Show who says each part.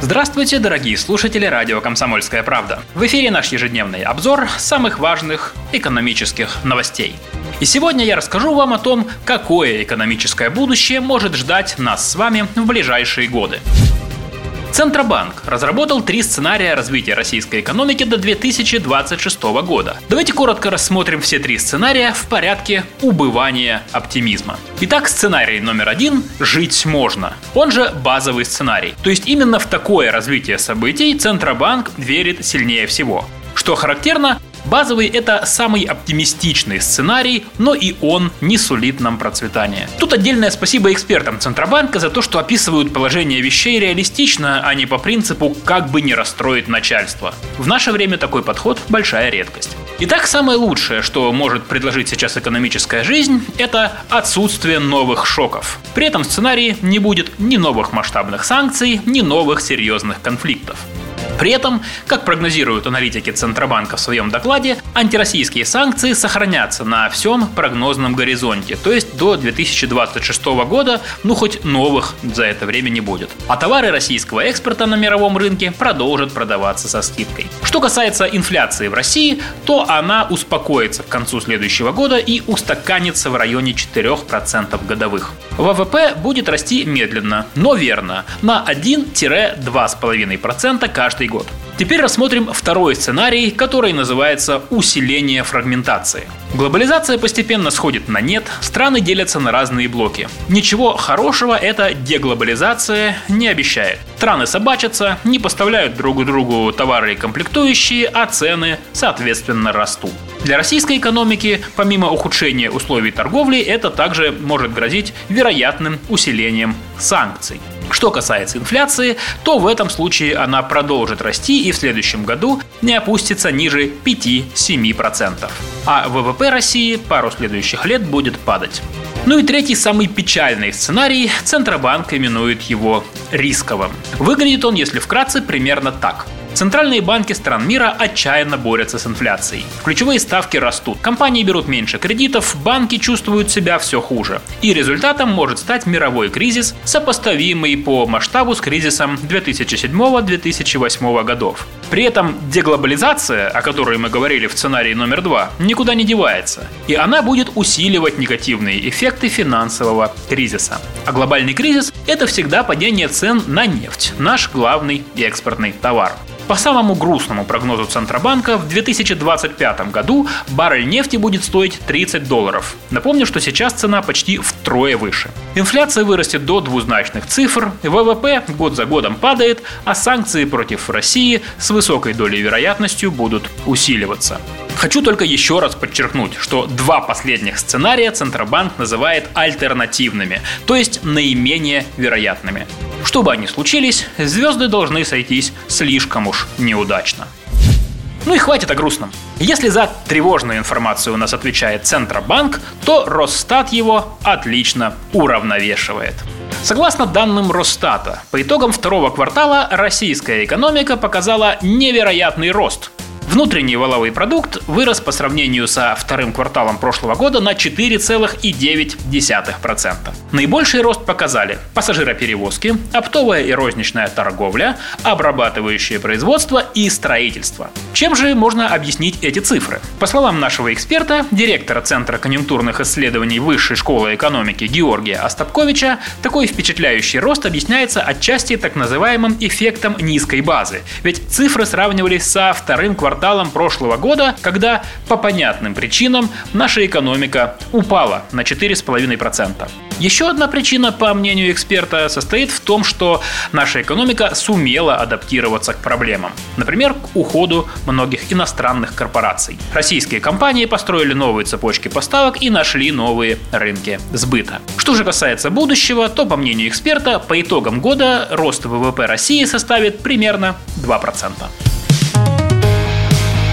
Speaker 1: Здравствуйте, дорогие слушатели радио «Комсомольская правда». В эфире наш ежедневный обзор самых важных экономических новостей. И сегодня я расскажу вам о том, какое экономическое будущее может ждать нас с вами в ближайшие годы. Центробанк разработал три сценария развития российской экономики до 2026 года. Давайте коротко рассмотрим все три сценария в порядке убывания оптимизма. Итак, сценарий номер один – жить можно. Он же базовый сценарий. То есть именно в такое развитие событий Центробанк верит сильнее всего. Что характерно, Базовый – это самый оптимистичный сценарий, но и он не сулит нам процветания. Тут отдельное спасибо экспертам Центробанка за то, что описывают положение вещей реалистично, а не по принципу «как бы не расстроить начальство». В наше время такой подход – большая редкость. Итак, самое лучшее, что может предложить сейчас экономическая жизнь, это отсутствие новых шоков. При этом в сценарии не будет ни новых масштабных санкций, ни новых серьезных конфликтов. При этом, как прогнозируют аналитики Центробанка в своем докладе, антироссийские санкции сохранятся на всем прогнозном горизонте, то есть до 2026 года, ну хоть новых за это время не будет. А товары российского экспорта на мировом рынке продолжат продаваться со скидкой. Что касается инфляции в России, то она успокоится к концу следующего года и устаканится в районе 4% годовых. ВВП будет расти медленно, но верно, на 1-2,5% каждый год. Теперь рассмотрим второй сценарий, который называется усиление фрагментации. Глобализация постепенно сходит на нет, страны делятся на разные блоки. Ничего хорошего эта деглобализация не обещает. Страны собачатся, не поставляют друг другу товары и комплектующие, а цены, соответственно, растут. Для российской экономики, помимо ухудшения условий торговли, это также может грозить вероятным усилением санкций. Что касается инфляции, то в этом случае она продолжит расти и в следующем году не опустится ниже 5-7%. А ВВП России пару следующих лет будет падать. Ну и третий, самый печальный сценарий, Центробанк именует его рисковым. Выглядит он, если вкратце, примерно так – Центральные банки стран мира отчаянно борются с инфляцией. Ключевые ставки растут, компании берут меньше кредитов, банки чувствуют себя все хуже. И результатом может стать мировой кризис, сопоставимый по масштабу с кризисом 2007-2008 годов. При этом деглобализация, о которой мы говорили в сценарии номер два, никуда не девается. И она будет усиливать негативные эффекты финансового кризиса. А глобальный кризис – это всегда падение цен на нефть, наш главный экспортный товар. По самому грустному прогнозу Центробанка, в 2025 году баррель нефти будет стоить 30 долларов. Напомню, что сейчас цена почти втрое выше. Инфляция вырастет до двузначных цифр, ВВП год за годом падает, а санкции против России с высокой долей вероятностью будут усиливаться. Хочу только еще раз подчеркнуть, что два последних сценария Центробанк называет альтернативными, то есть наименее вероятными. Чтобы они случились, звезды должны сойтись слишком уж неудачно. Ну и хватит о грустном. Если за тревожную информацию у нас отвечает Центробанк, то Росстат его отлично уравновешивает. Согласно данным Росстата, по итогам второго квартала российская экономика показала невероятный рост – Внутренний валовый продукт вырос по сравнению со вторым кварталом прошлого года на 4,9%. Наибольший рост показали пассажироперевозки, оптовая и розничная торговля, обрабатывающее производство и строительство. Чем же можно объяснить эти цифры? По словам нашего эксперта, директора Центра конъюнктурных исследований Высшей школы экономики Георгия Остапковича, такой впечатляющий рост объясняется отчасти так называемым эффектом низкой базы. Ведь цифры сравнивались со вторым кварталом кварталом прошлого года, когда по понятным причинам наша экономика упала на 4,5%. Еще одна причина, по мнению эксперта, состоит в том, что наша экономика сумела адаптироваться к проблемам. Например, к уходу многих иностранных корпораций. Российские компании построили новые цепочки поставок и нашли новые рынки сбыта. Что же касается будущего, то, по мнению эксперта, по итогам года рост ВВП России составит примерно 2%.